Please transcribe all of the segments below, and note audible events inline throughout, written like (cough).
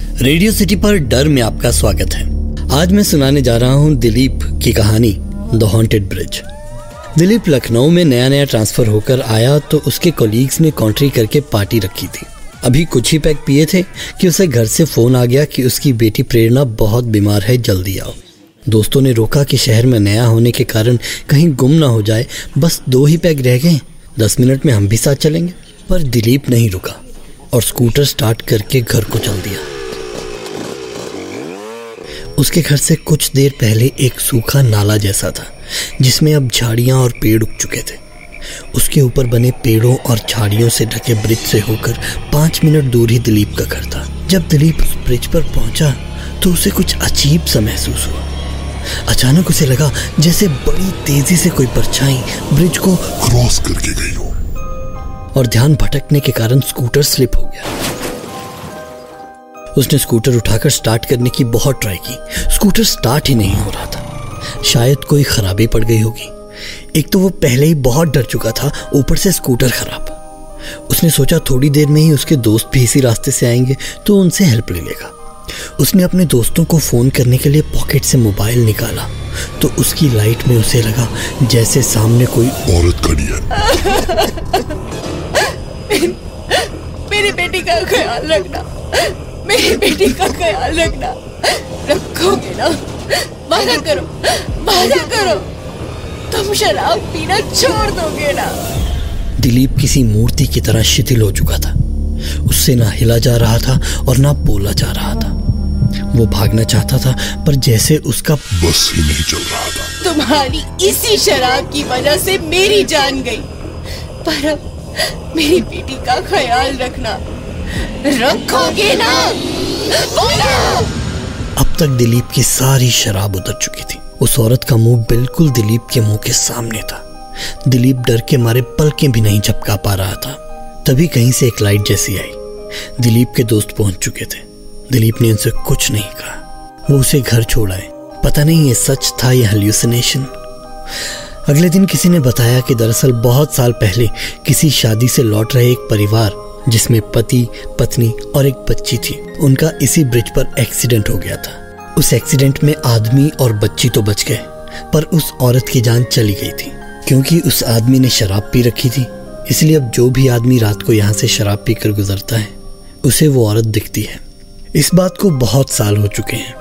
Radio city पर डर में आपका स्वागत है। आज मैं सुनाने जा रहा हूँ दिलीप की कहानी the haunted bridge Dilip Lucknow में नया नया ट्रांसफ़र होकर आया तो उसके कोलीग्स ने कॉन्ट्री करके पार्टी रखी थी। अभी कुछ ही पैक पिए थे कि उसे घर से फ़ोन आ गया कि उसकी बेटी प्रेरणा बहुत बीमार है, जल्दी आओ। दोस्तों ने रोका कि शहर में नया होने के कारण कहीं गुम ना हो जाए, बस दो ही पैक रह गए। दस मिनट में हम भी साथ चलेंगे, पर दिलीप नहीं रुका और स्कूटर स्टार्ट करके घर को चल दिया। उसके घर से कुछ देर पहले एक सूखा नाला जैसा था, जिसमें अब झाड़ियाँ और पेड़ उग चुके थे। उसके ऊपर बने पेड़ों और झाड़ियों से ढके ब्रिज से होकर पाँच मिनट दूर ही दिलीप का घर था। जब दिलीप उस ब्रिज पर पहुँचा तो उसे कुछ अजीब सा महसूस हुआ। अचानक उसे लगा जैसे बड़ी तेज़ी से कोई परछाई ब्रिज को क्रॉस करके गई हो। और ध्यान भटकने के कारण स्कूटर स्लिप हो गया। उसने स्कूटर उठाकर स्टार्ट करने की बहुत ट्राई की। स्कूटर स्टार्ट ही नहीं हो रहा था। शायद कोई खराबी पड़ गई होगी। एक तो वो पहले ही बहुत डर चुका था, ऊपर से स्कूटर खराब। उसने सोचा थोड़ी देर में ही उसके दोस्त भी इसी रास्ते से आएँगे तो उनसे हेल्प ले लेगा। उसने अपने दोस्तों को फ़ोन करने के लिए पॉकेट से मोबाइल निकाला तो उसकी लाइट में उसे लगा जैसे सामने कोई औरत खड़ी है। (laughs) मेरी बेटी का ख्याल रखना। मेरी बेटी का ख्याल रखना। रखोगे ना? वादा करो वादा करो। तुम शराब पीना छोड़ दोगे ना। दिलीप किसी मूर्ति की तरह शिथिल हो चुका था। उससे ना हिला जा रहा था और ना बोला जा रहा था। वो भागना चाहता था पर जैसे उसका बस ही नहीं चल रहा था। तुम्हारी इसी शराब की वजह से मेरी जान गई। पर अब मेरी बेटी का ख्याल रखना रखोगे ना अब तक दिलीप की सारी शराब उतर चुकी थी उस औरत का मुँह बिल्कुल दिलीप के मुँह के सामने था दिलीप डर के मारे पलकें भी नहीं झपका पा रहा था तभी कहीं से एक लाइट जैसी आई दिलीप के दोस्त पहुँच चुके थे दिलीप ने उनसे कुछ नहीं कहा वो उसे घर छोड़ आए पता नहीं ये सच था या हल्यूसिनेशन अगले दिन किसी ने बताया कि दरअसल बहुत साल पहले किसी शादी से लौट रहे एक परिवार जिसमें पति, पत्नी और एक बच्ची थी। उनका इसी ब्रिज पर एक्सीडेंट हो गया था। उस एक्सीडेंट में आदमी और बच्ची तो बच गए, पर उस औरत की जान चली गई थी, क्योंकि उस आदमी ने शराब पी रखी थी। इसलिए अब जो भी आदमी रात को यहाँ से शराब पीकर गुजरता है, उसे वो औरत दिखती है। इस बात को बहुत साल हो चुके हैं,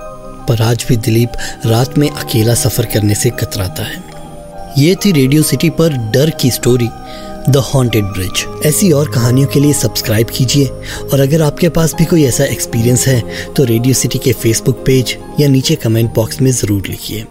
पर आज भी दिलीप रात में अकेला सफ़र करने से कतराता है। ये थी रेडियो सिटी पर डर की स्टोरी द हॉन्टेड ब्रिज ऐसी और कहानियों के लिए सब्सक्राइब कीजिए, और अगर आपके पास भी कोई ऐसा एक्सपीरियंस है तो रेडियो सिटी के फेसबुक पेज या नीचे कमेंट बॉक्स में ज़रूर लिखिए।